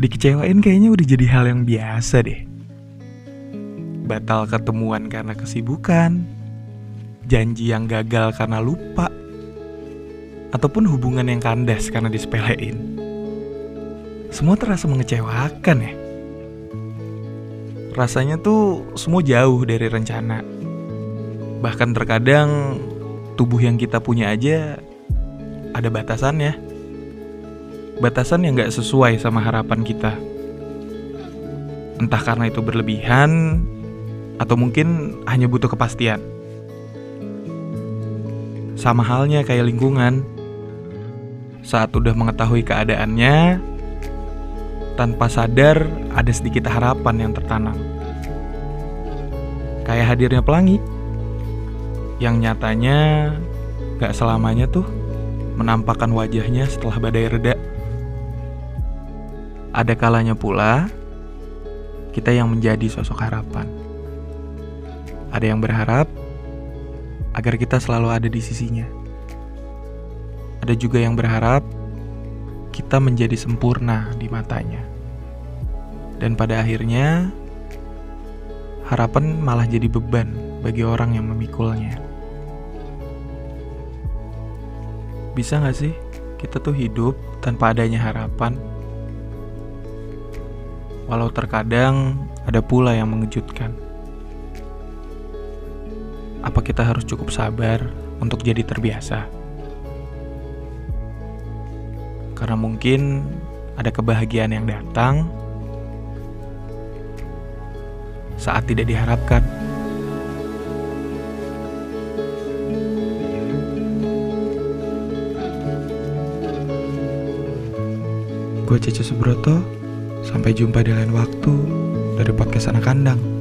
Dikecewain kayaknya udah jadi hal yang biasa deh. Batal ketemuan karena kesibukan, janji yang gagal karena lupa, ataupun hubungan yang kandas karena disepelein. Semua terasa mengecewakan ya. Rasanya tuh semua jauh dari rencana. Bahkan terkadang tubuh yang kita punya aja ada batasannya. Batasan yang gak sesuai sama harapan kita. Entah karena itu berlebihan, atau mungkin hanya butuh kepastian. Sama halnya kayak lingkungan. Saat udah mengetahui keadaannya, tanpa sadar ada sedikit harapan yang tertanam. Kayak hadirnya pelangi, yang nyatanya gak selamanya tuh menampakkan wajahnya setelah badai reda. Ada kalanya pula kita yang menjadi sosok harapan. Ada yang berharap agar kita selalu ada di sisinya. Ada juga yang berharap kita menjadi sempurna di matanya. Dan pada akhirnya harapan malah jadi beban bagi orang yang memikulnya. Bisa gak sih kita tuh hidup tanpa adanya harapan? Walau terkadang ada pula yang mengejutkan. Apa kita harus cukup sabar untuk jadi terbiasa? Karena mungkin ada kebahagiaan yang datang saat tidak diharapkan. Gue Cece Subroto, sampai jumpa di lain waktu dari podcast anak kandang.